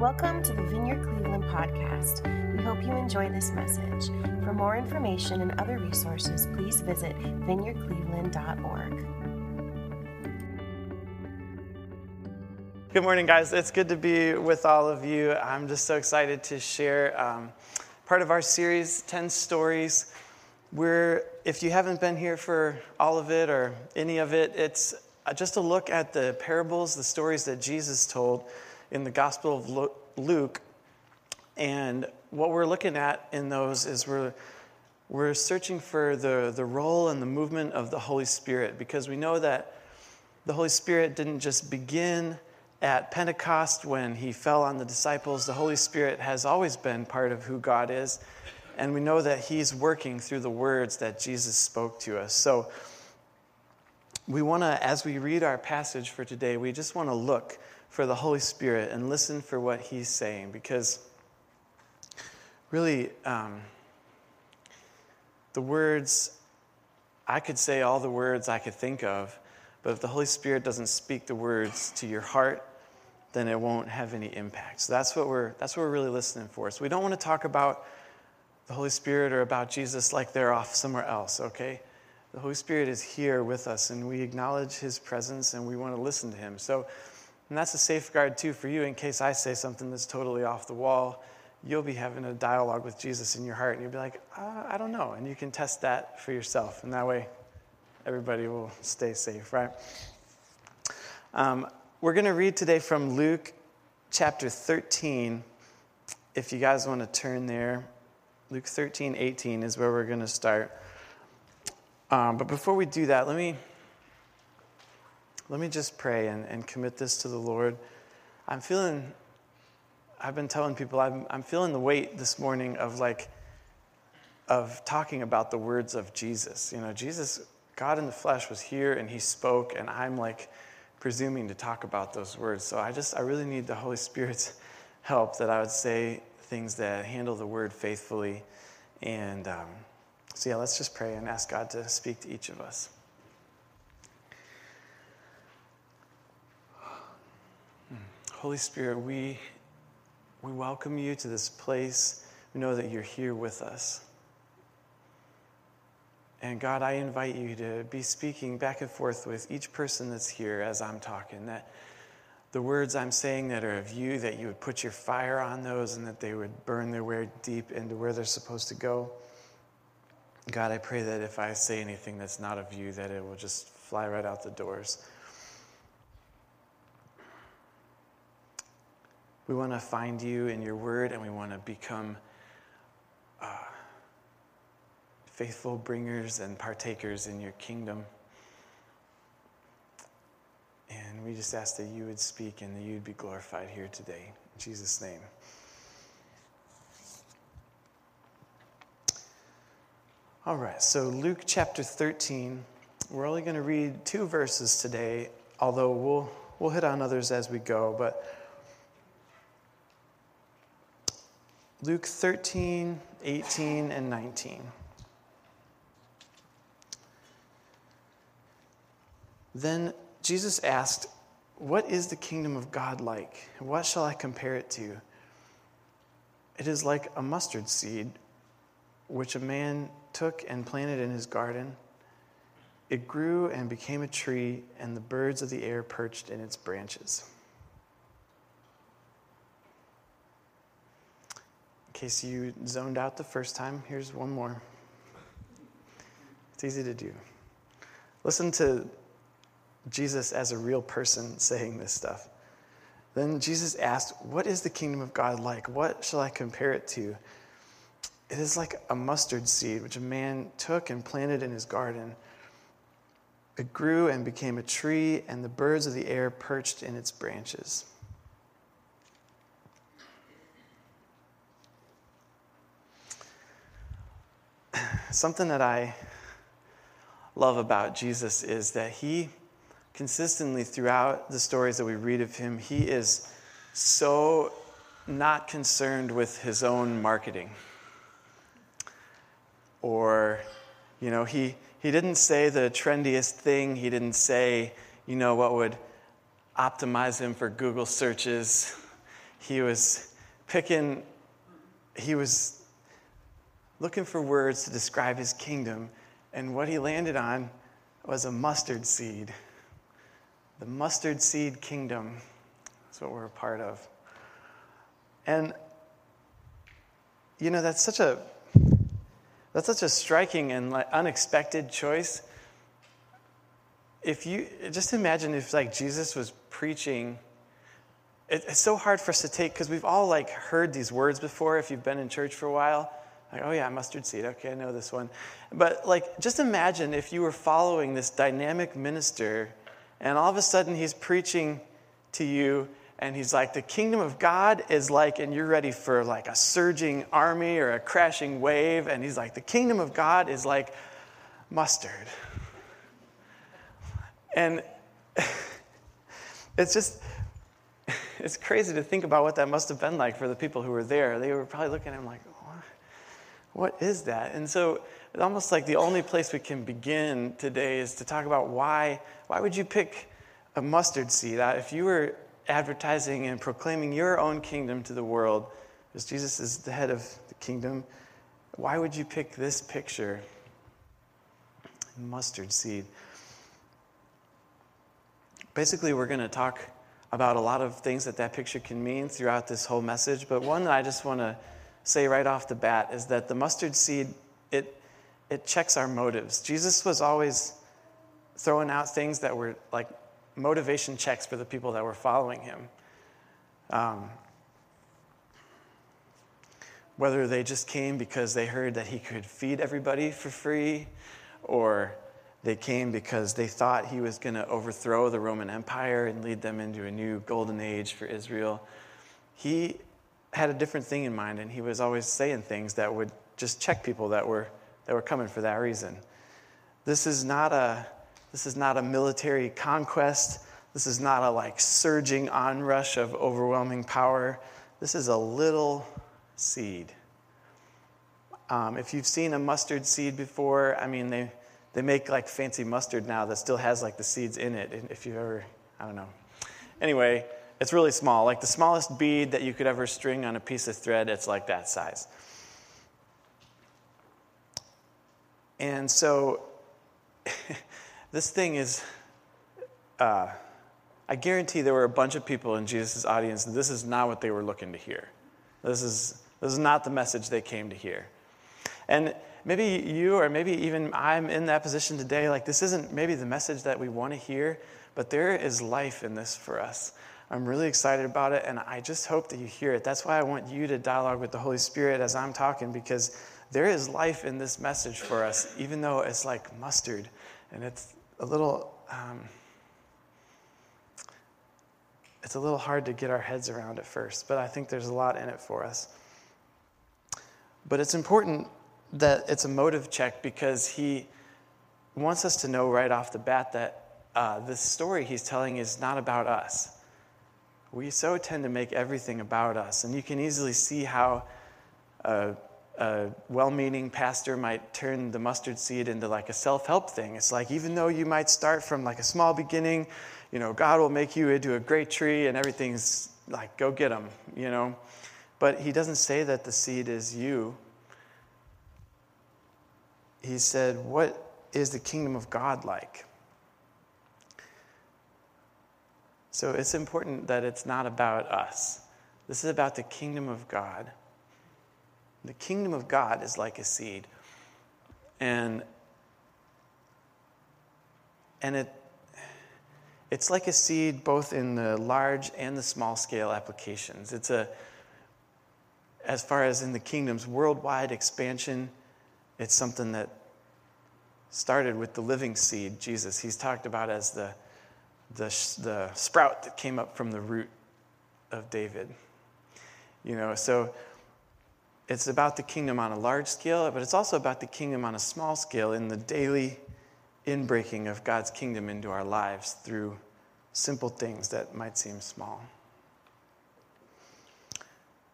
Welcome to the Vineyard Cleveland podcast. We hope you enjoy this message. For more information and other resources, please visit vineyardcleveland.org. Good morning, guys. It's good to be with all of you. I'm just so excited to share um, part of our series, 10 Stories. We're, if you haven't been here for all of it or any of it, it's just a look at the parables, the stories that Jesus told in the Gospel of Luke. And what we're looking at in those is we're, we're searching for the, the role and the movement of the Holy Spirit because we know that the Holy Spirit didn't just begin at Pentecost when he fell on the disciples. The Holy Spirit has always been part of who God is. And we know that he's working through the words that Jesus spoke to us. So we want to, as we read our passage for today, we just want to look for the Holy Spirit and listen for what He's saying because really, um, the words, I could say all the words I could think of, but if the Holy Spirit doesn't speak the words to your heart, then it won't have any impact. So that's what we're, that's what we're really listening for. So we don't want to talk about the Holy Spirit or about Jesus like they're off somewhere else, okay? The Holy Spirit is here with us, and we acknowledge His presence and we want to listen to Him. So and that's a safeguard, too, for you in case I say something that's totally off the wall. You'll be having a dialogue with Jesus in your heart, and you'll be like, uh, I don't know. And you can test that for yourself. And that way, everybody will stay safe, right? Um, we're going to read today from Luke chapter 13. If you guys want to turn there, Luke 13, 18 is where we're going to start. Um, but before we do that, let me let me just pray and, and commit this to the Lord. I'm feeling, I've been telling people, I'm, I'm feeling the weight this morning of like, of talking about the words of Jesus. You know, Jesus, God in the flesh was here and he spoke, and I'm like presuming to talk about those words. So I just, I really need the Holy Spirit's help that I would say things that handle the word faithfully. And um, so, yeah, let's just pray and ask God to speak to each of us. Holy Spirit, we, we welcome you to this place. We know that you're here with us. And God, I invite you to be speaking back and forth with each person that's here as I'm talking, that the words I'm saying that are of you, that you would put your fire on those and that they would burn their way deep into where they're supposed to go. God, I pray that if I say anything that's not of you, that it will just fly right out the doors. We want to find you in your word and we want to become uh, faithful bringers and partakers in your kingdom. And we just ask that you would speak and that you'd be glorified here today. In Jesus' name. All right, so Luke chapter 13. We're only going to read two verses today, although we'll, we'll hit on others as we go. But Luke 13, 18, and 19. Then Jesus asked, What is the kingdom of God like? What shall I compare it to? It is like a mustard seed, which a man took and planted in his garden. It grew and became a tree, and the birds of the air perched in its branches. Case you zoned out the first time, here's one more. It's easy to do. Listen to Jesus as a real person saying this stuff. Then Jesus asked, What is the kingdom of God like? What shall I compare it to? It is like a mustard seed which a man took and planted in his garden. It grew and became a tree, and the birds of the air perched in its branches. something that I love about Jesus is that he consistently throughout the stories that we read of him, he is so not concerned with his own marketing. Or, you know, he, he didn't say the trendiest thing. He didn't say, you know, what would optimize him for Google searches. he was picking, he was looking for words to describe his kingdom, and what he landed on was a mustard seed. The mustard seed kingdom. That's what we're a part of. And you know, that's such a that's such a striking and unexpected choice. If you just imagine if like Jesus was preaching it, it's so hard for us to take because we've all like heard these words before if you've been in church for a while like oh yeah mustard seed. Okay i know this one. But like just imagine if you were following this dynamic minister and all of a sudden he's preaching to you and he's like the kingdom of god is like and you're ready for like a surging army or a crashing wave and he's like the kingdom of god is like mustard. And it's just it's crazy to think about what that must have been like for the people who were there. They were probably looking at him like, what is that? And so it's almost like the only place we can begin today is to talk about why, why would you pick a mustard seed? Uh, if you were advertising and proclaiming your own kingdom to the world, because Jesus is the head of the kingdom, why would you pick this picture? Mustard seed. Basically, we're going to talk about a lot of things that that picture can mean throughout this whole message, but one that I just want to say right off the bat is that the mustard seed, it, it checks our motives. Jesus was always throwing out things that were like motivation checks for the people that were following him. Um, whether they just came because they heard that he could feed everybody for free or they came because they thought he was going to overthrow the Roman Empire and lead them into a new golden age for Israel. He had a different thing in mind, and he was always saying things that would just check people that were, that were coming for that reason. This is not a, this is not a military conquest. This is not a like surging onrush of overwhelming power. This is a little seed. Um, if you've seen a mustard seed before, I mean, they, they make like fancy mustard now that still has like the seeds in it. If you ever, I don't know. Anyway, it's really small. Like the smallest bead that you could ever string on a piece of thread, it's like that size. And so this thing is, uh, I guarantee there were a bunch of people in Jesus' audience, this is not what they were looking to hear. This is, this is not the message they came to hear. And maybe you or maybe even I'm in that position today. Like, this isn't maybe the message that we want to hear, but there is life in this for us. I'm really excited about it, and I just hope that you hear it. That's why I want you to dialogue with the Holy Spirit as I'm talking, because there is life in this message for us, even though it's like mustard and it's a little. Um, it's a little hard to get our heads around at first, but I think there's a lot in it for us. But it's important that it's a motive check because he wants us to know right off the bat that uh, this story he's telling is not about us. We so tend to make everything about us, and you can easily see how a, a well meaning pastor might turn the mustard seed into like a self help thing. It's like, even though you might start from like a small beginning, you know, God will make you into a great tree and everything's like, go get them, you know. But he doesn't say that the seed is you he said, What is the kingdom of God like? So it's important that it's not about us. This is about the kingdom of God. The kingdom of God is like a seed. And and it it's like a seed both in the large and the small scale applications. It's a as far as in the kingdom's worldwide expansion, it's something that started with the living seed, Jesus. He's talked about as the, the, the sprout that came up from the root of David. You know, so it's about the kingdom on a large scale, but it's also about the kingdom on a small scale in the daily inbreaking of God's kingdom into our lives through simple things that might seem small.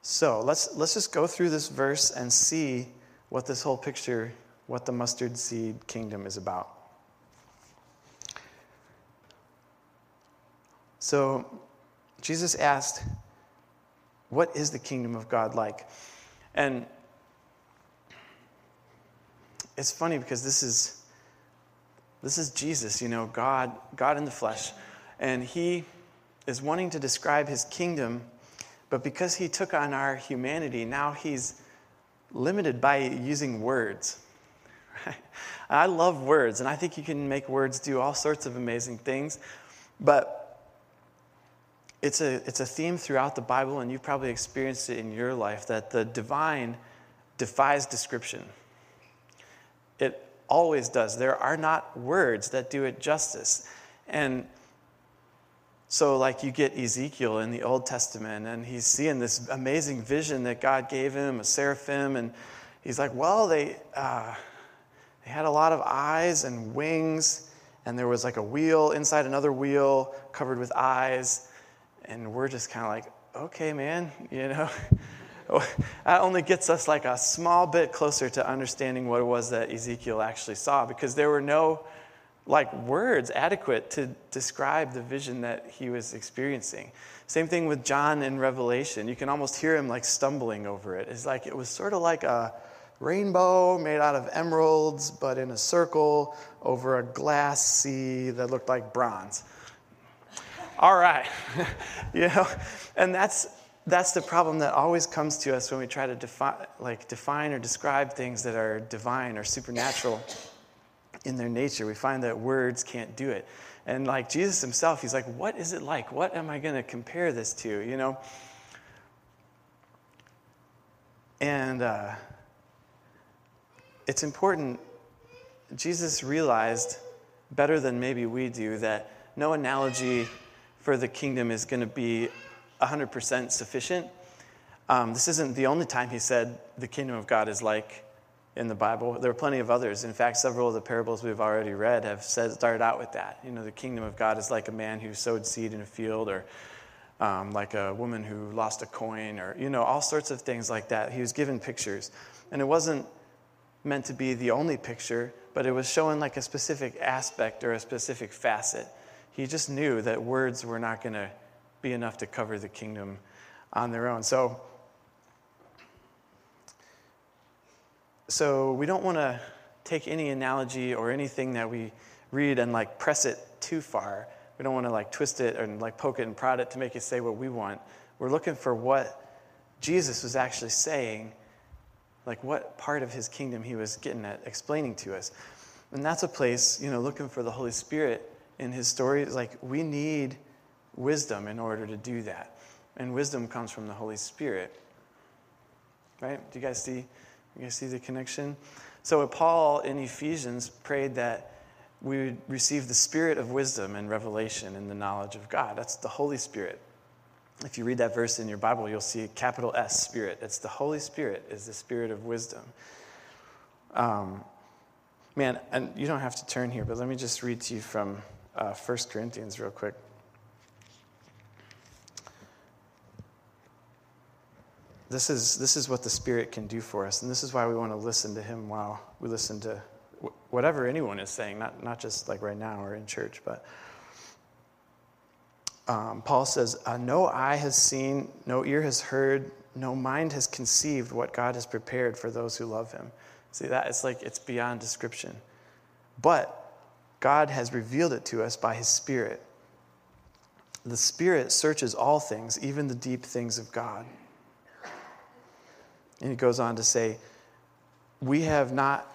So let's, let's just go through this verse and see what this whole picture, what the mustard seed kingdom is about. So Jesus asked, what is the kingdom of God like? And it's funny because this is this is Jesus, you know, God, God in the flesh. And he is wanting to describe his kingdom, but because he took on our humanity, now he's limited by using words. I love words, and I think you can make words do all sorts of amazing things. But it's a, it's a theme throughout the Bible, and you've probably experienced it in your life that the divine defies description. It always does. There are not words that do it justice. And so, like, you get Ezekiel in the Old Testament, and he's seeing this amazing vision that God gave him, a seraphim, and he's like, Well, they, uh, they had a lot of eyes and wings, and there was like a wheel inside another wheel covered with eyes. And we're just kind of like, okay, man, you know. that only gets us like a small bit closer to understanding what it was that Ezekiel actually saw because there were no like words adequate to describe the vision that he was experiencing. Same thing with John in Revelation. You can almost hear him like stumbling over it. It's like it was sort of like a rainbow made out of emeralds, but in a circle over a glass sea that looked like bronze. All right. you know, and that's that's the problem that always comes to us when we try to define like define or describe things that are divine or supernatural in their nature. We find that words can't do it. And like Jesus himself, he's like, what is it like? What am I going to compare this to? You know? And uh, it's important. Jesus realized better than maybe we do that no analogy for the kingdom is going to be 100% sufficient. Um, this isn't the only time he said the kingdom of God is like in the Bible. There are plenty of others. In fact, several of the parables we've already read have said, started out with that. You know, the kingdom of God is like a man who sowed seed in a field, or um, like a woman who lost a coin, or, you know, all sorts of things like that. He was given pictures. And it wasn't meant to be the only picture, but it was showing like a specific aspect or a specific facet. He just knew that words were not going to be enough to cover the kingdom on their own. So, so we don't want to take any analogy or anything that we read and like press it too far. We don't want to like twist it and like poke it and prod it to make it say what we want. We're looking for what Jesus was actually saying like what part of his kingdom he was getting at explaining to us. And that's a place, you know, looking for the Holy Spirit in his story. is Like we need wisdom in order to do that. And wisdom comes from the Holy Spirit. Right? Do you guys see you guys see the connection? So Paul in Ephesians prayed that we would receive the spirit of wisdom and revelation and the knowledge of God. That's the Holy Spirit. If you read that verse in your Bible, you'll see capital S, Spirit. It's the Holy Spirit, is the Spirit of wisdom. Um, man, and you don't have to turn here, but let me just read to you from uh, 1 Corinthians real quick. This is, this is what the Spirit can do for us, and this is why we want to listen to Him while we listen to whatever anyone is saying, not, not just like right now or in church, but um, Paul says, uh, No eye has seen, no ear has heard, no mind has conceived what God has prepared for those who love him. See, that it's like it's beyond description. But God has revealed it to us by his Spirit. The Spirit searches all things, even the deep things of God. And he goes on to say, We have not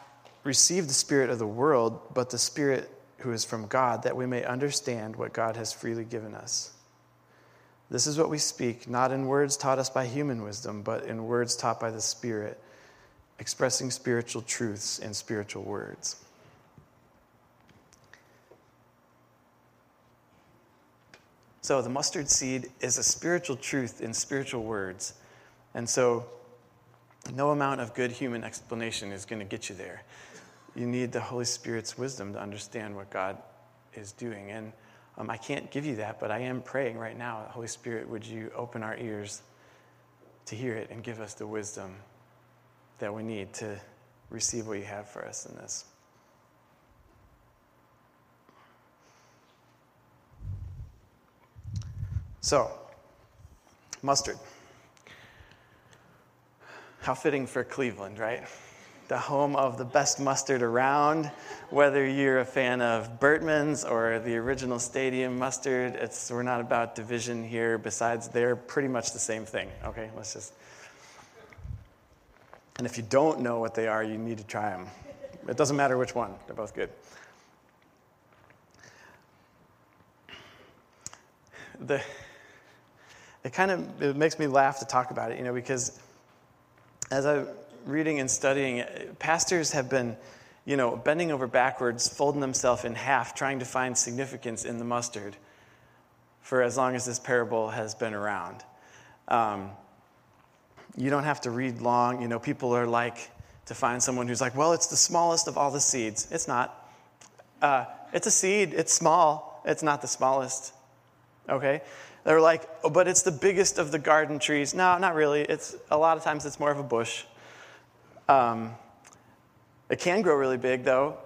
received the Spirit of the world, but the Spirit who is from God, that we may understand what God has freely given us. This is what we speak, not in words taught us by human wisdom, but in words taught by the Spirit, expressing spiritual truths in spiritual words. So, the mustard seed is a spiritual truth in spiritual words. And so, no amount of good human explanation is going to get you there you need the Holy Spirit's wisdom to understand what God is doing. And um, I can't give you that, but I am praying right now, Holy Spirit, would you open our ears to hear it and give us the wisdom that we need to receive what you have for us in this. So, mustard. How fitting for Cleveland, right? The home of the best mustard around. Whether you're a fan of Bertman's or the original stadium mustard, it's, we're not about division here. Besides, they're pretty much the same thing. Okay, let's just. And if you don't know what they are, you need to try them. It doesn't matter which one, they're both good. The, it kind of it makes me laugh to talk about it, you know, because as I'm reading and studying, pastors have been, you know, bending over backwards, folding themselves in half, trying to find significance in the mustard for as long as this parable has been around. Um, you don't have to read long. You know, people are like to find someone who's like, well, it's the smallest of all the seeds. It's not. Uh, it's a seed. It's small. It's not the smallest. Okay? They're like, oh, but it's the biggest of the garden trees. No, not really. It's a lot of times it's more of a bush. Um, it can grow really big, though.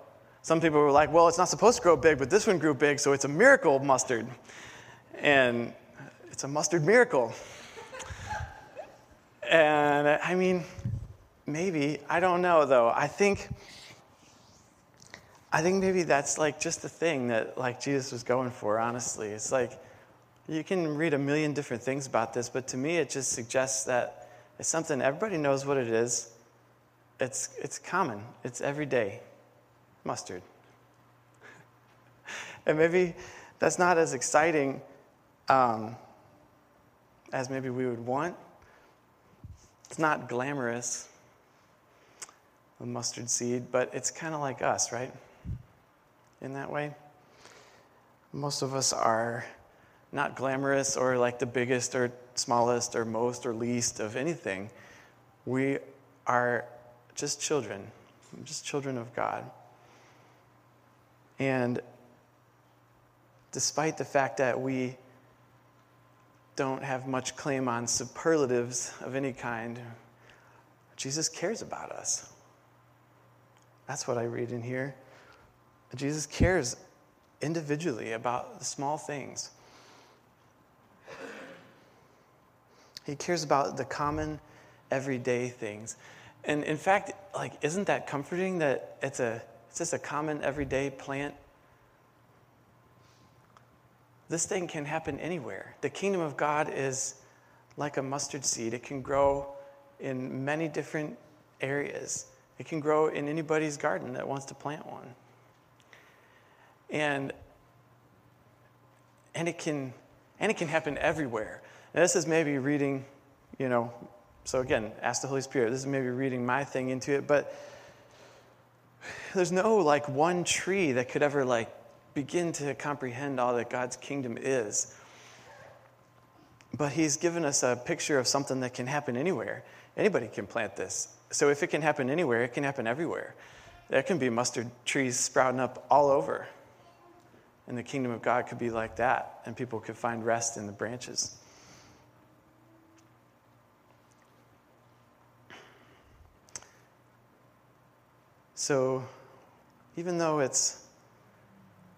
Some people were like, well, it's not supposed to grow big, but this one grew big, so it's a miracle mustard. And it's a mustard miracle. and I mean, maybe. I don't know, though. I think. I think maybe that's like just the thing that like Jesus was going for, honestly. It's like you can read a million different things about this, but to me it just suggests that it's something everybody knows what it is. It's it's common. It's everyday mustard. and maybe that's not as exciting um, as maybe we would want. It's not glamorous, the mustard seed, but it's kind of like us, right? In that way. Most of us are not glamorous or like the biggest or smallest or most or least of anything. We are just children, just children of God. And despite the fact that we don't have much claim on superlatives of any kind, Jesus cares about us. That's what I read in here. Jesus cares individually about the small things. He cares about the common, everyday things. And in fact, like, isn't that comforting that it's a it's just a common everyday plant? This thing can happen anywhere. The kingdom of God is like a mustard seed. It can grow in many different areas. It can grow in anybody's garden that wants to plant one. And and it can and it can happen everywhere. And this is maybe reading, you know, so again, ask the Holy Spirit. This is maybe reading my thing into it, but there's no like one tree that could ever like begin to comprehend all that God's kingdom is. But he's given us a picture of something that can happen anywhere. Anybody can plant this. So if it can happen anywhere, it can happen everywhere. There can be mustard trees sprouting up all over. And the kingdom of God could be like that, and people could find rest in the branches. So, even though it's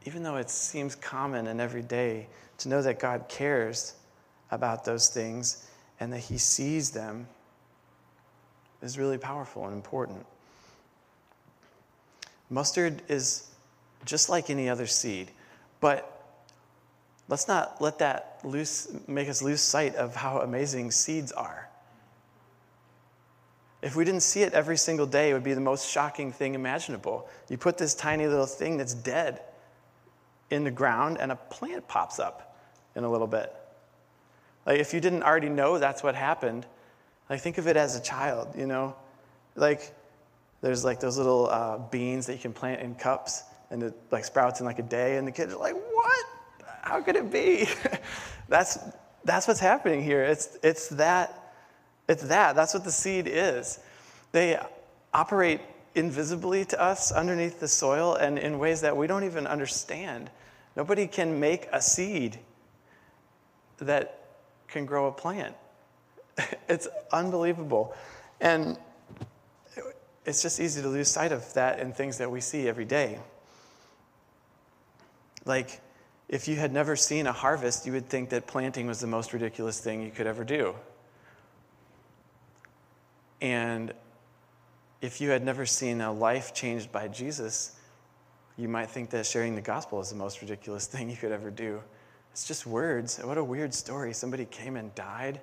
even though it seems common and everyday to know that God cares about those things and that He sees them is really powerful and important. Mustard is just like any other seed, but let's not let that lose, make us lose sight of how amazing seeds are. If we didn't see it every single day, it would be the most shocking thing imaginable. You put this tiny little thing that's dead in the ground, and a plant pops up in a little bit. Like, if you didn't already know that's what happened, like, think of it as a child, you know? Like, there's like those little uh, beans that you can plant in cups, and it like sprouts in like a day, and the kids are like, what? How could it be? that's, that's what's happening here. It's, it's that it's that. That's what the seed is. They operate invisibly to us underneath the soil and in ways that we don't even understand. Nobody can make a seed that can grow a plant. It's unbelievable. And it's just easy to lose sight of that in things that we see every day. Like, if you had never seen a harvest, you would think that planting was the most ridiculous thing you could ever do. And if you had never seen a life changed by Jesus, you might think that sharing the gospel is the most ridiculous thing you could ever do. It's just words. What a weird story. Somebody came and died.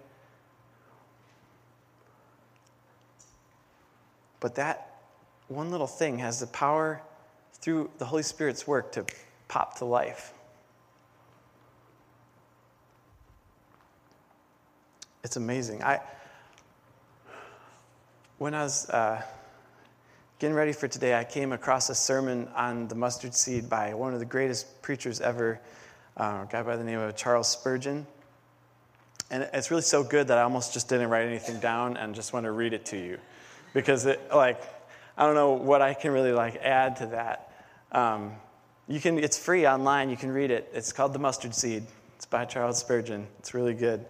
But that one little thing has the power through the Holy Spirit's work to pop to life. It's amazing. I, when I was uh, getting ready for today, I came across a sermon on the mustard seed by one of the greatest preachers ever, uh, a guy by the name of Charles Spurgeon. And it's really so good that I almost just didn't write anything down and just want to read it to you. Because it, like, I don't know what I can really like add to that. Um, you can, it's free online. You can read it. It's called The Mustard Seed. It's by Charles Spurgeon. It's really good.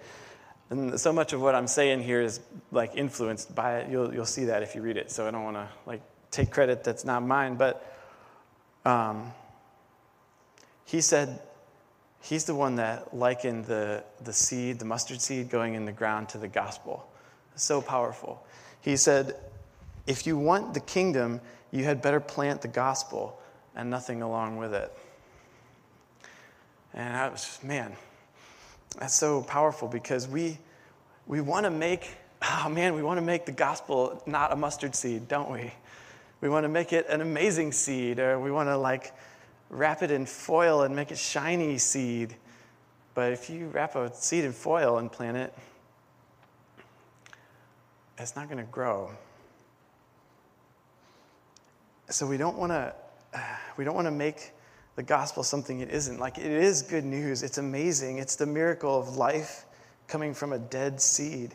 And so much of what I'm saying here is like influenced by it. You'll, you'll see that if you read it. So I don't want to like take credit that's not mine. But um, he said he's the one that likened the, the seed, the mustard seed going in the ground to the gospel. So powerful. He said, if you want the kingdom, you had better plant the gospel and nothing along with it. And I was, man, that's so powerful because we, we want to make, oh man, we want to make the gospel not a mustard seed, don't we? We want to make it an amazing seed, or we want to like wrap it in foil and make it shiny seed. But if you wrap a seed in foil and plant it, it's not going to grow. So we don't want to we don't want to make the gospel something it isn't. Like, it is good news. It's amazing. It's the miracle of life coming from a dead seed.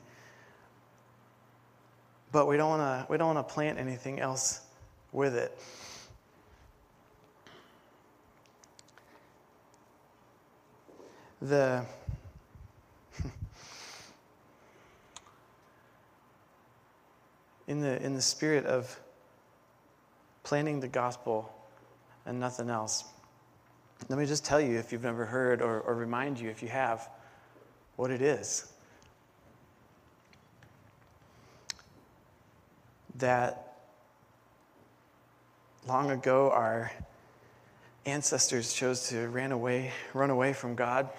But we don't want to we don't want to plant anything else with it. The in the in the spirit of planting the gospel and nothing else. Let me just tell you, if you've never heard, or, or remind you if you have, what it is. That long ago our ancestors chose to ran away, run away from God,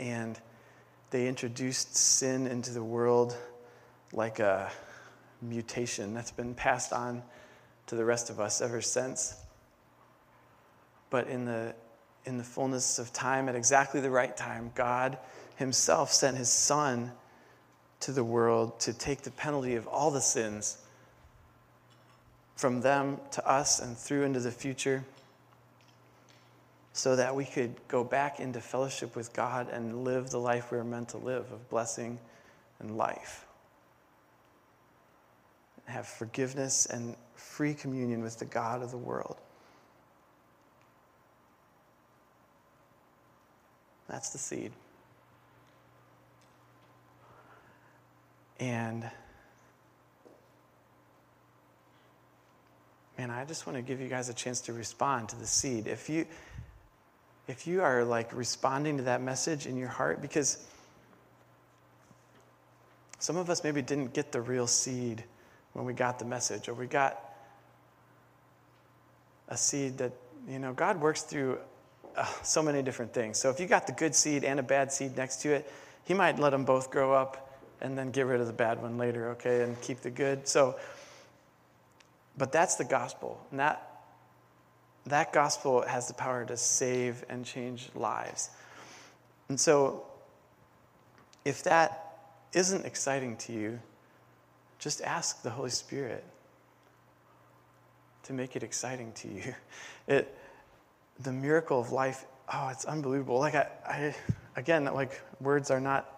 and they introduced sin into the world like a mutation that's been passed on to the rest of us ever since. But in the, in the fullness of time, at exactly the right time, God Himself sent His Son to the world to take the penalty of all the sins from them to us and through into the future so that we could go back into fellowship with God and live the life we were meant to live of blessing and life. Have forgiveness and free communion with the God of the world. That's the seed. And man, I just want to give you guys a chance to respond to the seed. If you if you are like responding to that message in your heart because some of us maybe didn't get the real seed when we got the message or we got a seed that, you know, God works through so many different things. So if you got the good seed and a bad seed next to it, He might let them both grow up and then get rid of the bad one later, okay, and keep the good. So, but that's the gospel. And that, that gospel has the power to save and change lives. And so, if that isn't exciting to you, just ask the Holy Spirit to make it exciting to you. It, the miracle of life, oh, it's unbelievable. Like I, I again, like words are not,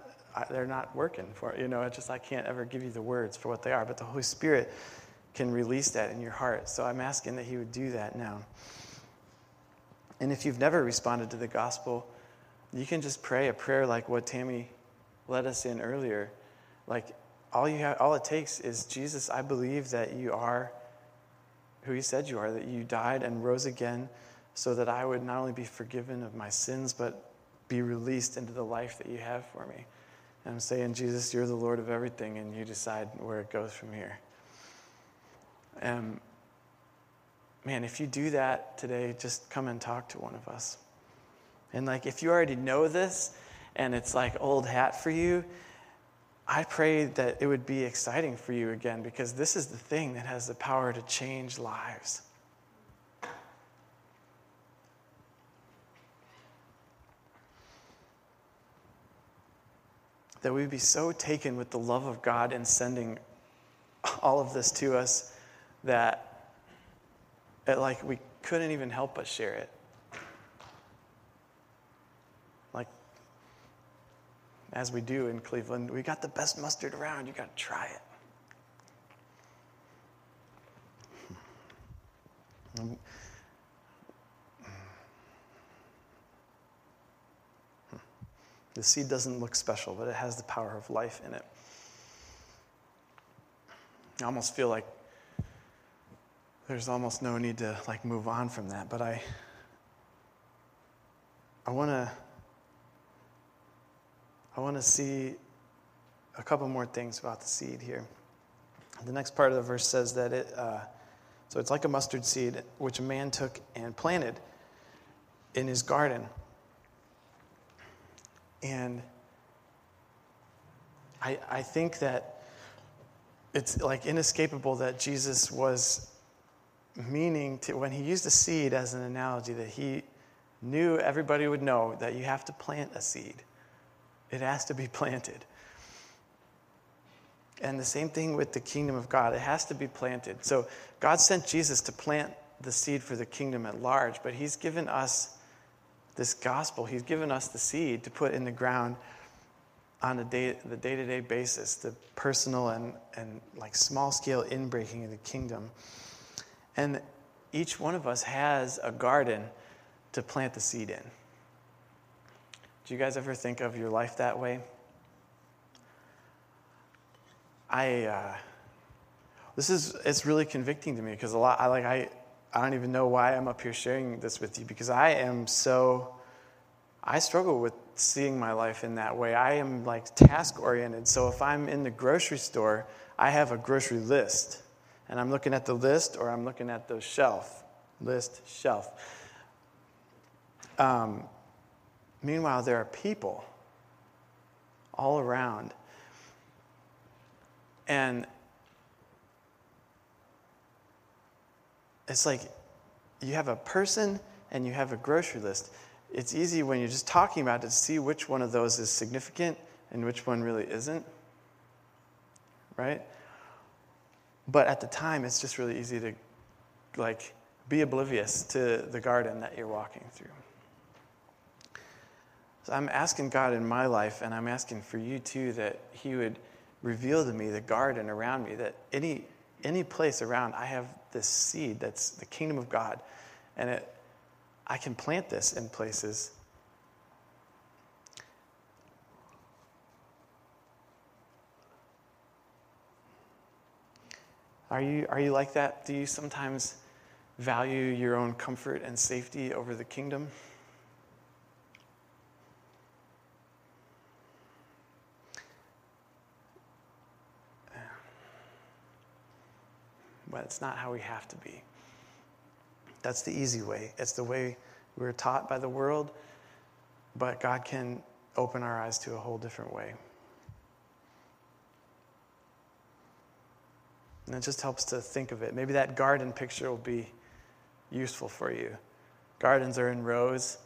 they're not working for you know. It's just I can't ever give you the words for what they are, but the Holy Spirit can release that in your heart. So I'm asking that He would do that now. And if you've never responded to the gospel, you can just pray a prayer like what Tammy led us in earlier. Like all you have, all it takes is Jesus. I believe that you are who you said you are, that you died and rose again so that I would not only be forgiven of my sins, but be released into the life that you have for me. And I'm saying, Jesus, you're the Lord of everything, and you decide where it goes from here. And man, if you do that today, just come and talk to one of us. And like, if you already know this and it's like old hat for you, I pray that it would be exciting for you again because this is the thing that has the power to change lives. That we'd be so taken with the love of God in sending all of this to us that it, like we couldn't even help but share it. Like as we do in Cleveland, we got the best mustard around. You got to try it. The seed doesn't look special, but it has the power of life in it. I almost feel like there's almost no need to like move on from that, but I I want to I want to see a couple more things about the seed here. The next part of the verse says that it uh, so it's like a mustard seed which a man took and planted in his garden. And I, I think that it's like inescapable that Jesus was meaning to, when he used a seed as an analogy, that he knew everybody would know that you have to plant a seed, it has to be planted. And the same thing with the kingdom of God, it has to be planted. So God sent Jesus to plant the seed for the kingdom at large, but he's given us this gospel. He's given us the seed to put in the ground on a day, the day-to-day basis, the personal and, and like small scale inbreaking of the kingdom. And each one of us has a garden to plant the seed in. Do you guys ever think of your life that way? I, uh, this is, it's really convicting to me because a lot, I like, I, I don't even know why I'm up here sharing this with you because I am so, I struggle with seeing my life in that way. I am like task oriented. So if I'm in the grocery store, I have a grocery list and I'm looking at the list or I'm looking at the shelf. List, shelf. Um, meanwhile, there are people all around. And it's like you have a person and you have a grocery list. It's easy when you're just talking about it to see which one of those is significant and which one really isn't. Right? But at the time, it's just really easy to like be oblivious to the garden that you're walking through. So I'm asking God in my life, and I'm asking for you too, that He would reveal to me the garden around me, that any any place around, I have this seed that's the kingdom of God. And it, I can plant this in places. Are you, are you like that? Do you sometimes value your own comfort and safety over the kingdom? But it's not how we have to be. That's the easy way. It's the way we are taught by the world, but God can open our eyes to a whole different way. And it just helps to think of it. Maybe that garden picture will be useful for you. Gardens are in rows,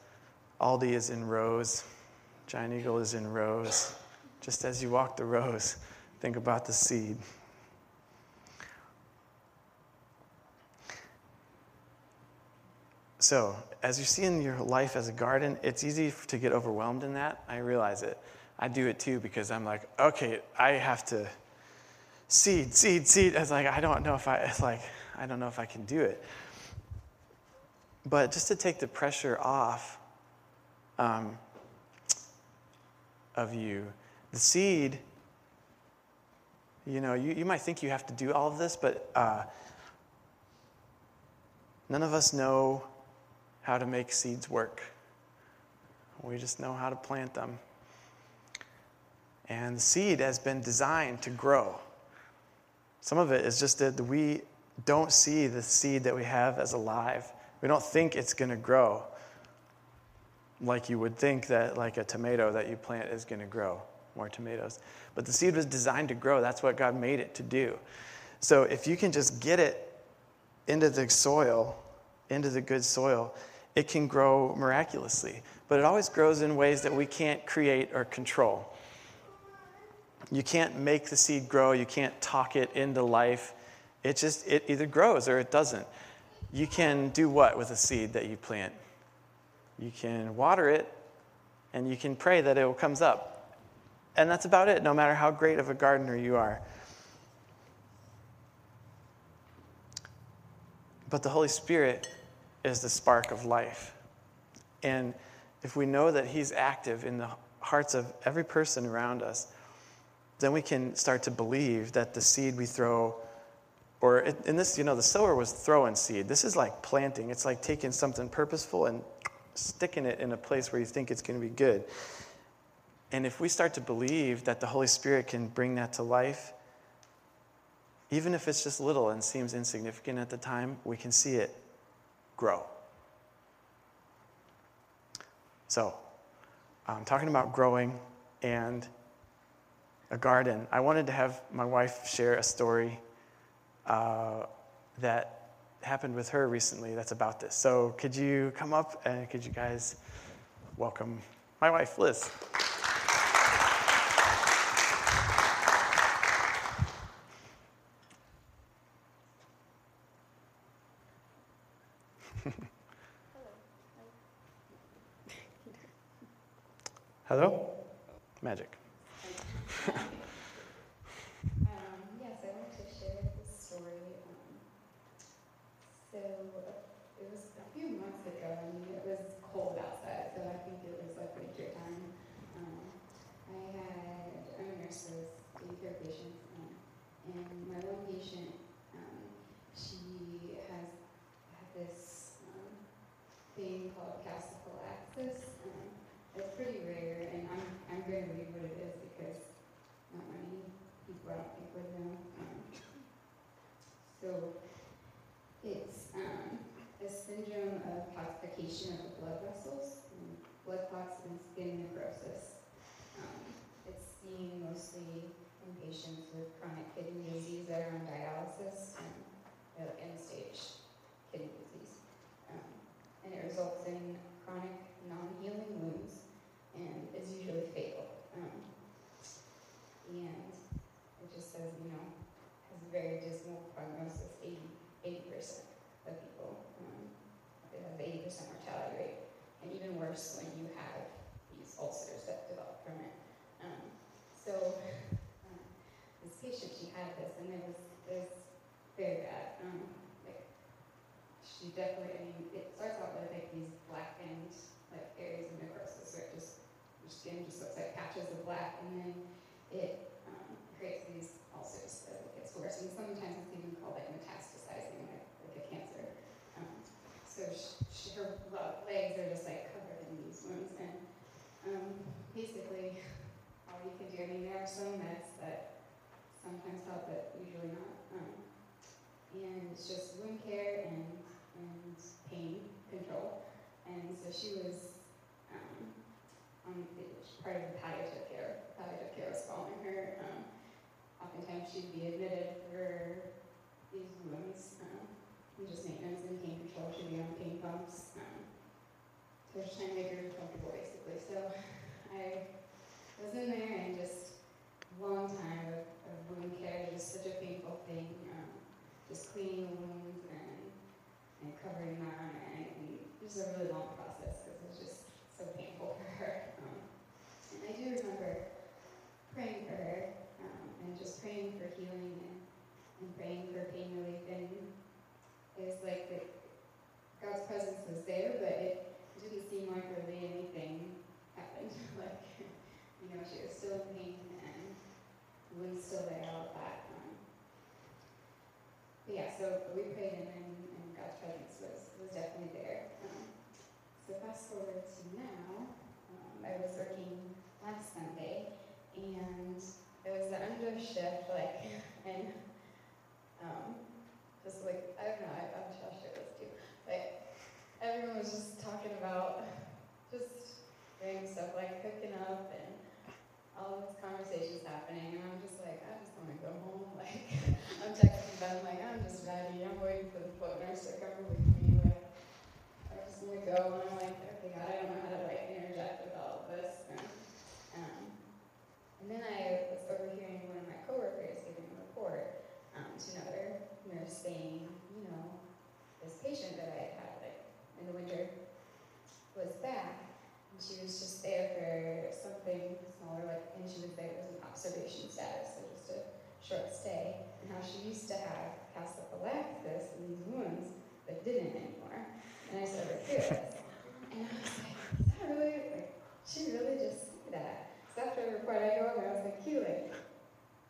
Aldi is in rows, Giant Eagle is in rows. Just as you walk the rows, think about the seed. So, as you see in your life as a garden, it's easy to get overwhelmed in that. I realize it. I do it too because I'm like, okay, I have to seed, seed, seed. It's like I don't know if I it's like I don't know if I can do it. But just to take the pressure off um, of you, the seed. You know, you, you might think you have to do all of this, but uh, none of us know how to make seeds work. We just know how to plant them. And the seed has been designed to grow. Some of it is just that we don't see the seed that we have as alive. We don't think it's going to grow like you would think that like a tomato that you plant is going to grow more tomatoes. But the seed was designed to grow. That's what God made it to do. So if you can just get it into the soil, into the good soil, it can grow miraculously. But it always grows in ways that we can't create or control. You can't make the seed grow, you can't talk it into life. It just it either grows or it doesn't. You can do what with a seed that you plant? You can water it and you can pray that it will comes up. And that's about it, no matter how great of a gardener you are. But the Holy Spirit is the spark of life. And if we know that He's active in the hearts of every person around us, then we can start to believe that the seed we throw, or in this, you know, the sower was throwing seed. This is like planting. It's like taking something purposeful and sticking it in a place where you think it's going to be good. And if we start to believe that the Holy Spirit can bring that to life, even if it's just little and seems insignificant at the time, we can see it grow. So, I'm talking about growing and a garden. I wanted to have my wife share a story uh, that happened with her recently that's about this. So, could you come up and could you guys welcome my wife, Liz? Hello? Magic. Um, yes, I wanted to share this story. Um, so it was a few months ago. I mean, it was cold outside, so I think it was like winter time. Um, I had I'm a nurse, so I was taking care of patients, um, and my one patient, um, she has had this um, thing called calciphylaxis. Um, it's pretty rare, and I'm I'm going to read what it is because not many people I don't think would know. Um, so it's um, a syndrome of calcification of the blood vessels, blood clots, and skin necrosis. Um, it's seen mostly in patients with chronic kidney disease that are on dialysis and end-stage kidney disease. Um, and it results in chronic non-healing wounds and is usually fatal. Um, and it just says, you know, has a very dismal prognosis, 80, 30% mortality rate, and even worse when you have these ulcers that develop from it. Um, so um, this patient, she had this, and there was this very bad. um, like, she definitely, I mean, it starts out with like these help, but usually not. Um, and it's just wound care and and pain control. And so she was um, part of the palliative care. Palliative care was following her. Um, oftentimes she'd be admitted for these wounds, um, just maintenance and pain control. She'd be on pain pumps. Um, so just trying to make her comfortable, basically. So I was in there and just long time of wound care, just such a painful thing. Um, just cleaning wounds and, and covering them, and, and it was a really long process because it was just so painful for her. And I do remember praying for her um, and just praying for healing and, and praying for pain relief. And it was like that God's presence was there, but it didn't seem like really anything happened. like, you know, she was still in pain we still there, all of that. Um, yeah, so we prayed and, and, and God's presence was, was definitely there. Um, so fast forward to now, um, I was working last Sunday, and it was the end of shift. like, and um, just like, I don't know, I'm just I'll share this too, but everyone was just talking about just doing stuff like cooking up and all these conversations happening, and I'm just like, I just want to go home. Like, I'm texting them, like, I'm just ready. I'm waiting for the foot nurse to come over with me. Like, I just want to go, and I'm like, okay, God, I don't know how to like interject with all of this. And, um, and then I was overhearing one of my coworkers giving a report um, to another nurse saying, you know, this patient that I had had like in the winter was back, she was just there for something smaller, like, and she was there as an observation status, so just a short stay, and how she used to have calciphylaxis and these wounds, but didn't anymore. And I started curious, and I was like, is that really, like, she really just see that? So after the report, I go over, I was like, like,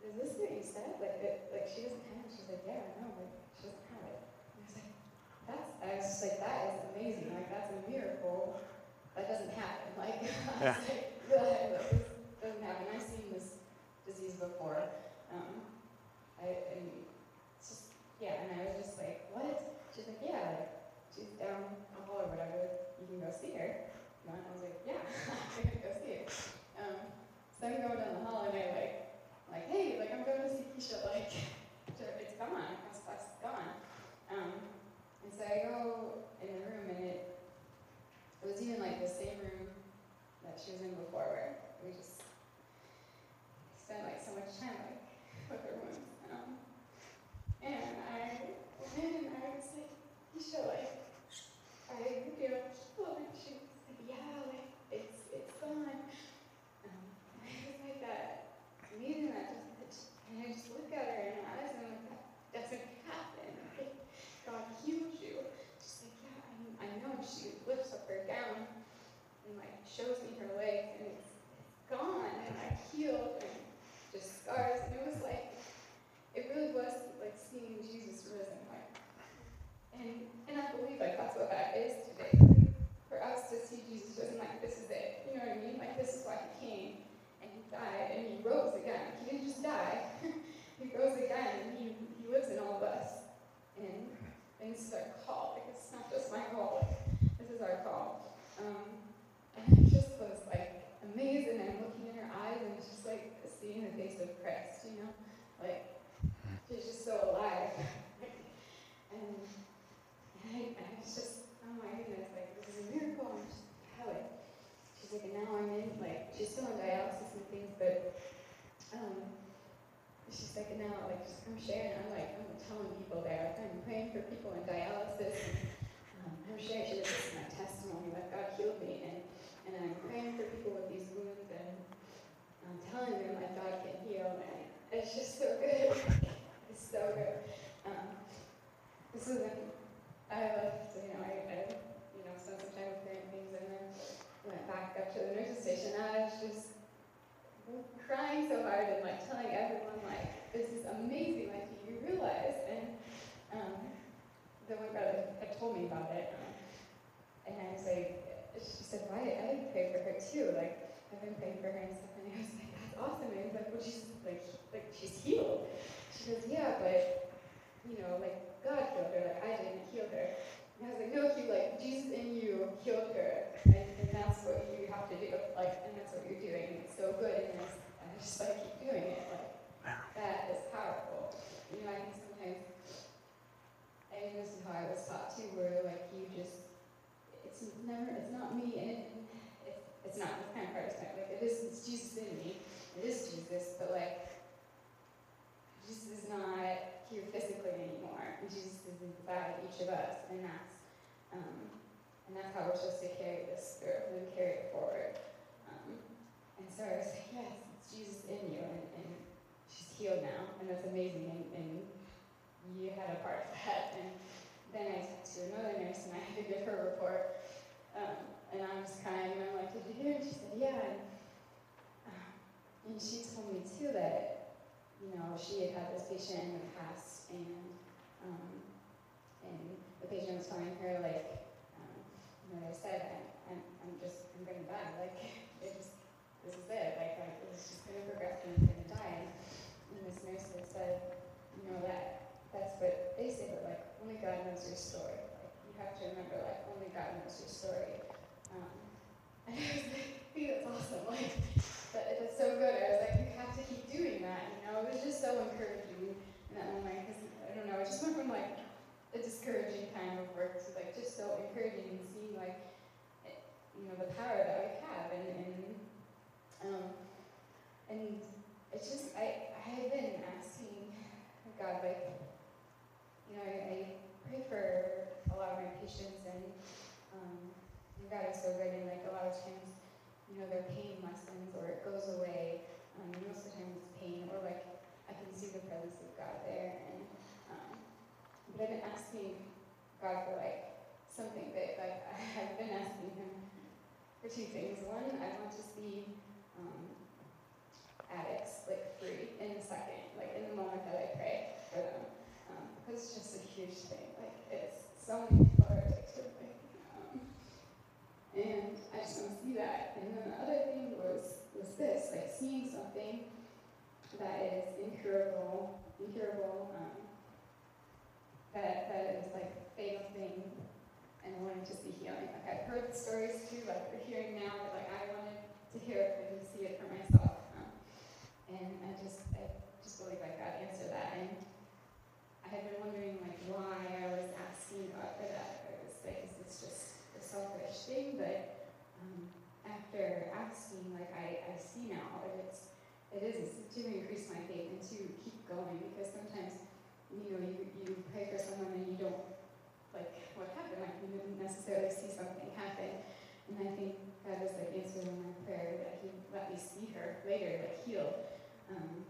is this what you said? Like, it, like she doesn't have it. She's like, yeah, I know, like, she doesn't have it. And I was like, that's, I was just like, that is amazing. Like, that's a miracle. That doesn't happen. Like, I Yeah. was like, "Ugh, like, this doesn't happen. I've seen this disease before. Um, I, just, yeah, and I was just like, what? She's like, yeah, like, she's down the hall or whatever. You can go see her. And I was like, yeah, I'm gonna go see her. Um, so I'm going down the hall and I like, like, hey, like I'm going to see Keisha, like, it's gone, my is gone. Um, and so I go in the room and it, it was even like the same room that she was in before where we just spent like so much time like with her wounds. Um, and I went in and I was like, Keisha, like, I you know, healed. And she was like, yeah, like, it's, it's gone. Um, I was like that, meeting that just, and I just look at her and I'm like, that doesn't happen. Like, God healed you. She's like, yeah, I, I know. And she lifts up her gown and like shows me her legs and it's, gone and I healed and just scars. And it was like, it really was like seeing Jesus risen. Like, and, and I believe like that's what that is today. For us to see Jesus risen, like this is it. You know what I mean? Like this is why he came and he died and he rose again. He didn't just die. he rose again and he, he lives in all of us. And, and this is our call. Like it's not just my call. Like, this is our call. Um, and it just was like amazing. And looking in her eyes and it's just like seeing the face of Christ. You know, like she's just so alive. and and I, I was just, oh my goodness, like this is a miracle. I'm just how it. She's like, and now I'm in, like, she's still on dialysis and things, but um, she's like, and now, like, just I'm sharing. I'm like, I'm telling people there, like, I'm praying for people in dialysis. And, um, I'm sharing. She this is my testimony that God healed me, and and I'm praying for people with these wounds, and I'm telling them like God can heal, and it's just so good. it's so good. Um, this is when I left, you know, I, I you know, spent some time with and things, and then went back up to the nurse's station. I was just crying so hard and like telling everyone like, this is amazing. Like, you realize? And um, the one girl had told me about it, and I was like, she said, why? I didn't pray for her too. Like, I've been praying for her and stuff. And I was like, that's awesome. And I was like, well, she's like, like she's healed. She goes, yeah, but you know, like God healed her. Like I didn't heal her. And I was like, no, he like Jesus in you healed her, and, and that's what you have to do. Like, and that's what you're doing. And it's so good. And it's, I just like keep doing it. Like that is powerful. You know, I think sometimes, I think this is how I was taught too, where like you just, it's never, it's not me, and it, it it's not. It's kind of to explain. Like it is, it's Jesus in me. It is Jesus, but like Jesus is not here physically anymore. Jesus is inside each of us, and that's um, and that's how we're supposed to carry this spirit and carry it forward. Um, and so I was like, yes, it's Jesus in you, and, and she's healed now, and that's amazing. And, and you had a part of that. And then I talked to another nurse, and I had to give her a report. Um, and I was crying, and I'm like, did you hear? And she said, yeah. And, um, and she told me too that you know, she had had this patient in the past, and um, and the patient was telling her like, um, you know, they said, I'm, I'm, just, I'm gonna die. Like, it just, this is it. Like, I, it's just gonna progress, and I'm gonna die. And, and this nurse had said, you know, that that's what they say, but like, only God knows your story. Like, you have to remember, like, only God knows your story. Um, and I was like, think that's awesome. Like, that, that's so good. I was like, you have to keep doing that. You know, it was just so encouraging in that moment because I don't know, I just went from like a discouraging kind of work to like just so encouraging and seeing like it, you know the power that we have and and um, and it's just I I have been asking God like pray for a lot of my patients, and um, God is so good, and like a lot of times, you know, their pain lessens or it goes away. Um, most of the time it's pain, or like I can see the presence of God there. And um, but I've been asking God for like something that like I've been asking Him for two things. One, I want to see um, addicts like free in a second, like in the moment that I pray for them, um, it's just a huge thing. Like it's so many people are addicted. Like, um, and I just want to see that. And then the other thing was was this, like seeing something that is incurable, incurable, um, that that is like fatal thing, and wanted to see healing. Like I've heard the stories too, like we're hearing now, but like I wanted to hear it and see it for myself. And I just, I just believe I God answered that. And I had been wondering like why I was asking God for that. I was like, is this just a selfish thing? But um, after asking, like I, I see now that it's, it is to increase my faith and to keep going because sometimes, you know, you, you pray for someone and you don't, like, what happened? Like, you didn't necessarily see something happen. And I think God was like answering my prayer that He let me see her later, like healed. Um,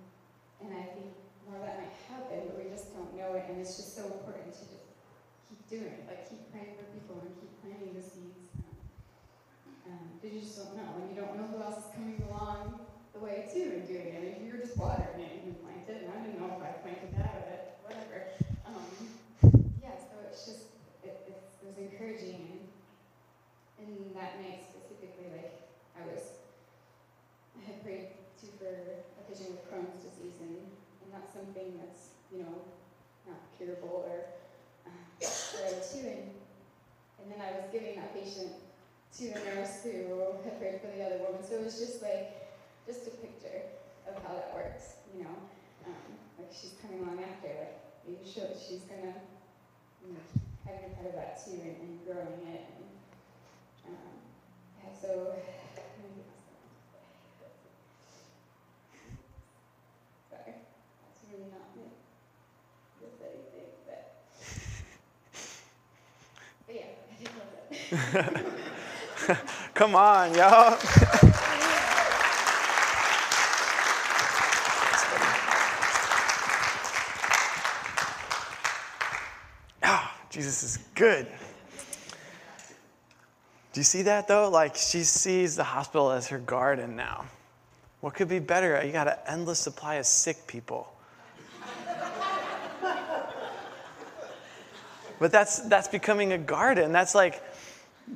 and I think more that might happen, but we just don't know it. And it's just so important to just keep doing it, like keep praying for people and keep planting the seeds. Um, you just don't know, and you don't know who else is coming along the way too and doing it. If you're just watering it and you plant it, and I didn't know if I planted that, but whatever. Um, yeah, so it's just it, it, was encouraging, and that night specifically, like I was, I had prayed too for a patient with Crohn's disease, and, that's something that's, you know, not curable or uh, too. And, and then I was giving that patient to the nurse who had prayed for the other woman. So it was just like, just a picture of how that works, you know. Um, like she's coming along after, like you show she's gonna, you know, having a part of that too and, and growing it. And, um, yeah, so Come on, y'all. oh, Jesus is good. Do you see that though? Like she sees the hospital as her garden now. What could be better? You got an endless supply of sick people. but that's that's becoming a garden. That's like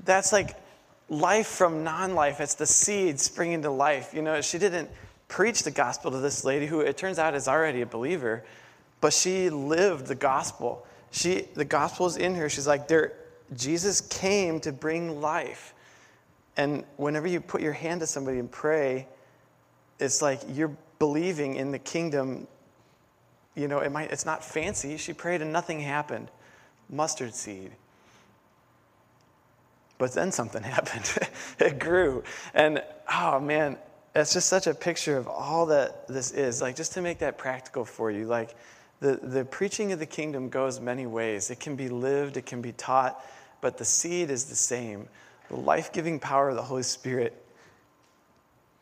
that's like life from non-life. It's the seed springing to life. You know, she didn't preach the gospel to this lady who it turns out is already a believer, but she lived the gospel. She the gospel is in her. She's like, there Jesus came to bring life. And whenever you put your hand to somebody and pray, it's like you're believing in the kingdom. You know, it might, it's not fancy. She prayed and nothing happened. Mustard seed. But then something happened. it grew. And oh man, it's just such a picture of all that this is. Like, just to make that practical for you, like, the, the preaching of the kingdom goes many ways. It can be lived, it can be taught, but the seed is the same. The life giving power of the Holy Spirit,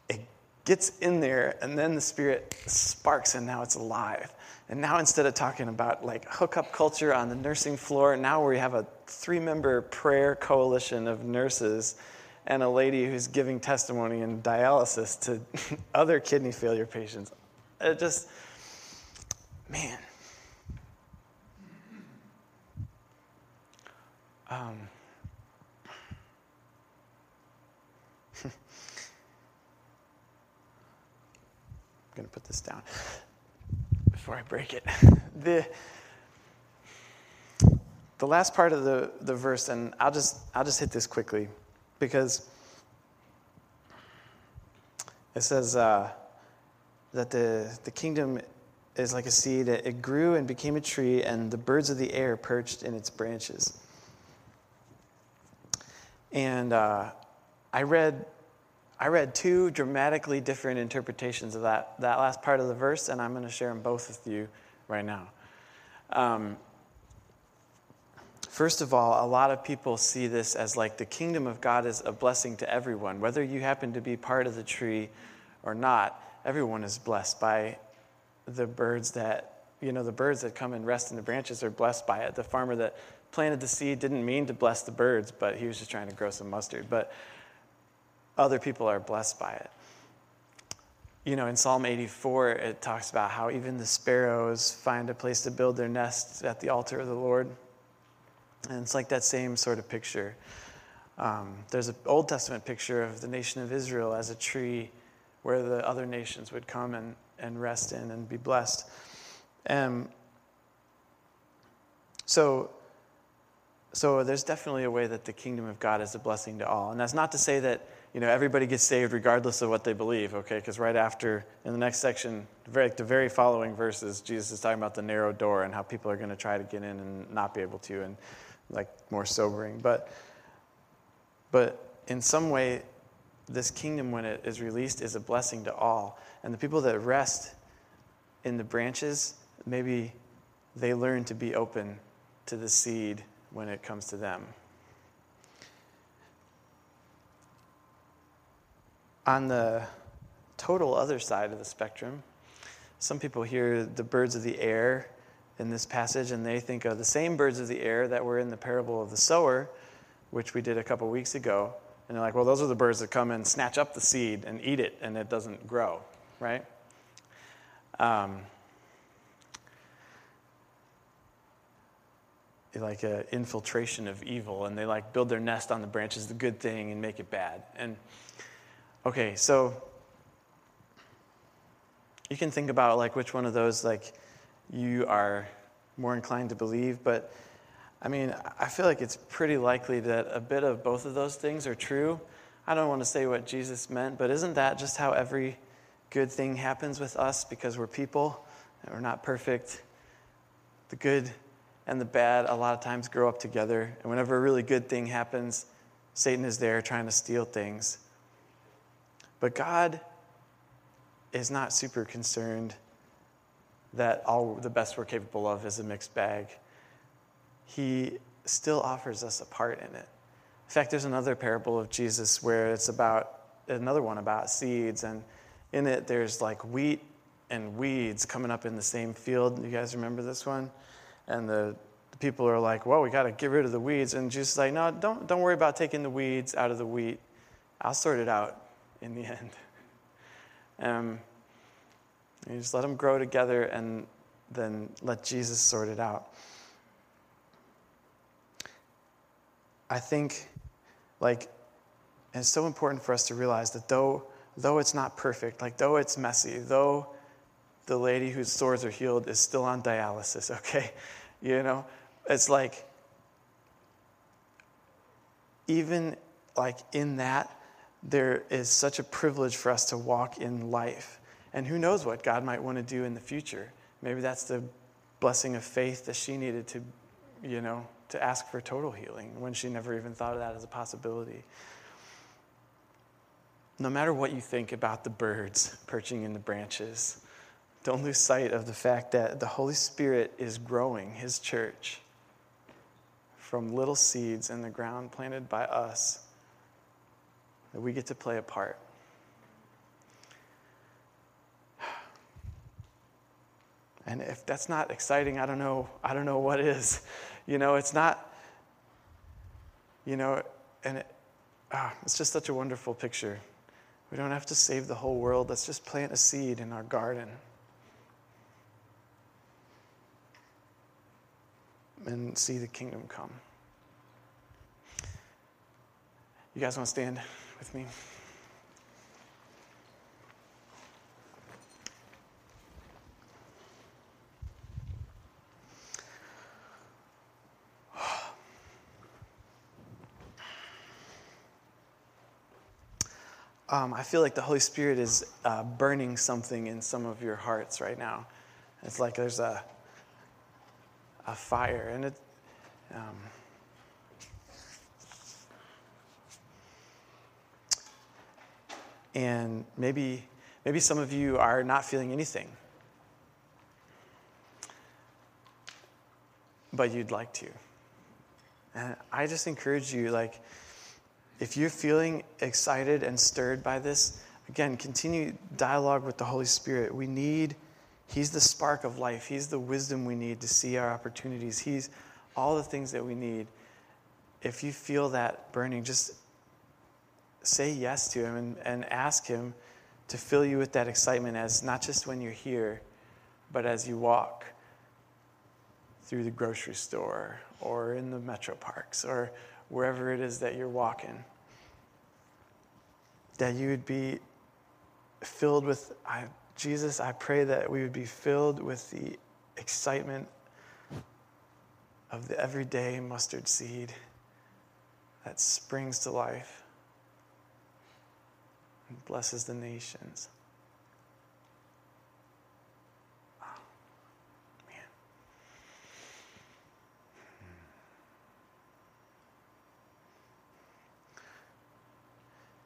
it gets in there, and then the Spirit sparks, and now it's alive. And now instead of talking about like hookup culture on the nursing floor, now we have a three member prayer coalition of nurses and a lady who's giving testimony in dialysis to other kidney failure patients. It just, man. Um, I'm going to put this down before I break it. The, the last part of the, the verse, and I'll just, I'll just hit this quickly because it says uh, that the, the kingdom is like a seed. It grew and became a tree, and the birds of the air perched in its branches. And uh, I read I read two dramatically different interpretations of that, that last part of the verse, and I'm going to share them both with you right now. Um, first of all, a lot of people see this as like the kingdom of God is a blessing to everyone. Whether you happen to be part of the tree or not, everyone is blessed by the birds that, you know, the birds that come and rest in the branches are blessed by it. The farmer that planted the seed didn't mean to bless the birds, but he was just trying to grow some mustard. But other people are blessed by it. You know, in Psalm 84, it talks about how even the sparrows find a place to build their nests at the altar of the Lord. And it's like that same sort of picture. Um, there's an Old Testament picture of the nation of Israel as a tree where the other nations would come and, and rest in and be blessed. And so, so there's definitely a way that the kingdom of God is a blessing to all. And that's not to say that you know everybody gets saved regardless of what they believe, okay? Because right after, in the next section, very, the very following verses, Jesus is talking about the narrow door and how people are going to try to get in and not be able to, and like more sobering. But, but in some way, this kingdom, when it is released, is a blessing to all. And the people that rest in the branches, maybe they learn to be open to the seed when it comes to them. On the total other side of the spectrum, some people hear the birds of the air in this passage and they think of the same birds of the air that were in the parable of the sower, which we did a couple weeks ago. And they're like, well, those are the birds that come and snatch up the seed and eat it, and it doesn't grow, right? Um, like an infiltration of evil, and they like build their nest on the branches, the good thing, and make it bad. And okay, so you can think about like which one of those like you are more inclined to believe, but I mean, I feel like it's pretty likely that a bit of both of those things are true. I don't want to say what Jesus meant, but isn't that just how every good thing happens with us because we're people and we're not perfect? The good and the bad a lot of times grow up together. And whenever a really good thing happens, Satan is there trying to steal things. But God is not super concerned that all the best we're capable of is a mixed bag he still offers us a part in it. In fact, there's another parable of Jesus where it's about another one about seeds, and in it there's like wheat and weeds coming up in the same field. You guys remember this one? And the, the people are like, "Well, we got to get rid of the weeds," and Jesus is like, "No, don't don't worry about taking the weeds out of the wheat. I'll sort it out in the end." Um, you just let them grow together, and then let Jesus sort it out. I think, like, it's so important for us to realize that though, though it's not perfect, like, though it's messy, though the lady whose sores are healed is still on dialysis, okay? You know, it's like, even like in that, there is such a privilege for us to walk in life. And who knows what God might want to do in the future? Maybe that's the blessing of faith that she needed to, you know, to ask for total healing when she never even thought of that as a possibility. No matter what you think about the birds perching in the branches, don't lose sight of the fact that the Holy Spirit is growing His church from little seeds in the ground planted by us that we get to play a part. And if that's not exciting, I don't know, I don't know what is. You know, it's not, you know, and it, ah, it's just such a wonderful picture. We don't have to save the whole world. Let's just plant a seed in our garden. And see the kingdom come. You guys want to stand with me? um, I feel like the Holy Spirit is uh, burning something in some of your hearts right now. It's like there's a, a fire, and it. Um, and maybe, maybe some of you are not feeling anything. but you'd like to. And I just encourage you, like, if you're feeling excited and stirred by this, again, continue dialogue with the Holy Spirit. We need, He's the spark of life. He's the wisdom we need to see our opportunities. He's all the things that we need. If you feel that burning, just say yes to Him and, and ask Him to fill you with that excitement as not just when you're here, but as you walk through the grocery store or in the metro parks or wherever it is that you're walking. That you would be filled with, I, Jesus, I pray that we would be filled with the excitement of the everyday mustard seed that springs to life and blesses the nations.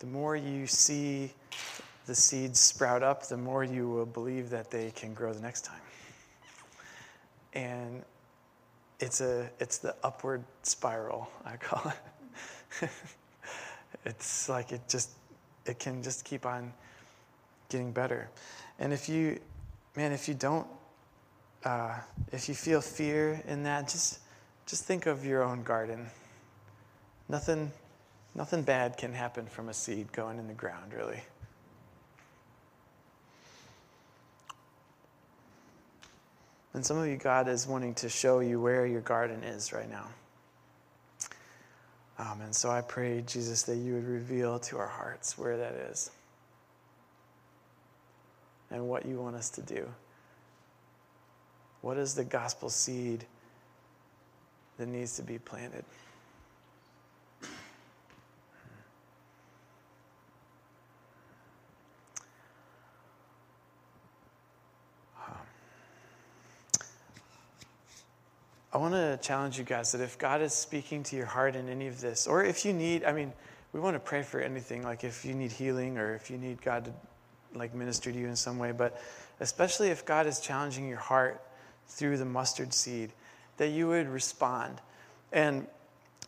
the more you see the seeds sprout up, the more you will believe that they can grow the next time. And it's a it's the upward spiral, I call it. it's like it just it can just keep on getting better. And if you man, if you don't uh, if you feel fear in that, just just think of your own garden. Nothing Nothing bad can happen from a seed going in the ground, really. And some of you, God is wanting to show you where your garden is right now. Um, and so I pray, Jesus, that you would reveal to our hearts where that is and what you want us to do. What is the gospel seed that needs to be planted? I want to challenge you guys that if God is speaking to your heart in any of this, or if you need, I mean, we want to pray for anything, like if you need healing or if you need God to like minister to you in some way, but especially if God is challenging your heart through the mustard seed, that you would respond. And,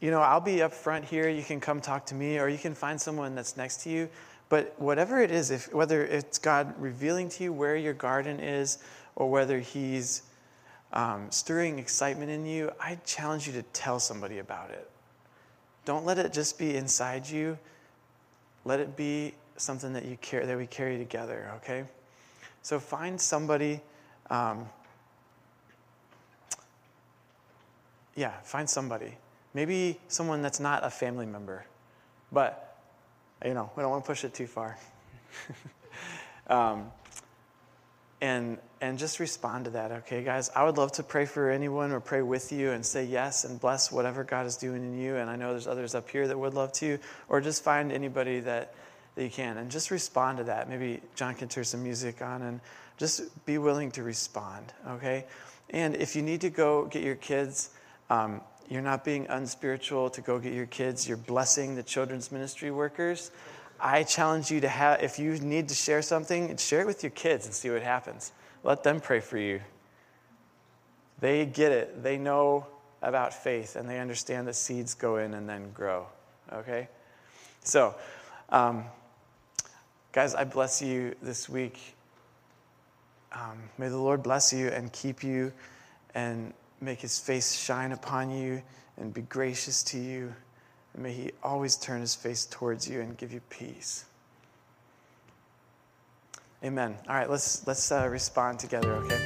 you know, I'll be up front here. You can come talk to me, or you can find someone that's next to you. But whatever it is, if, whether it's God revealing to you where your garden is, or whether He's um, stirring excitement in you, I challenge you to tell somebody about it. Don't let it just be inside you. Let it be something that you carry, that we carry together. Okay, so find somebody. Um, yeah, find somebody. Maybe someone that's not a family member, but you know we don't want to push it too far. um, and and just respond to that okay guys? I would love to pray for anyone or pray with you and say yes and bless whatever god is doing in you and i know there's others up here that would love to or just find anybody that, that you can and just respond to that. Maybe john can turn some music on and just be willing to respond okay? And if you need to go get your kids um, you're not being unspiritual to go get your kids. You're blessing the children's ministry workers I challenge you to have, if you need to share something, share it with your kids and see what happens. Let them pray for you. They get it. They know about faith and they understand that seeds go in and then grow. Okay? So, um, guys, I bless you this week. Um, may the Lord bless you and keep you and make his face shine upon you and be gracious to you. And may he always turn his face towards you and give you peace. Amen. All right, let's, let's uh, respond together, okay?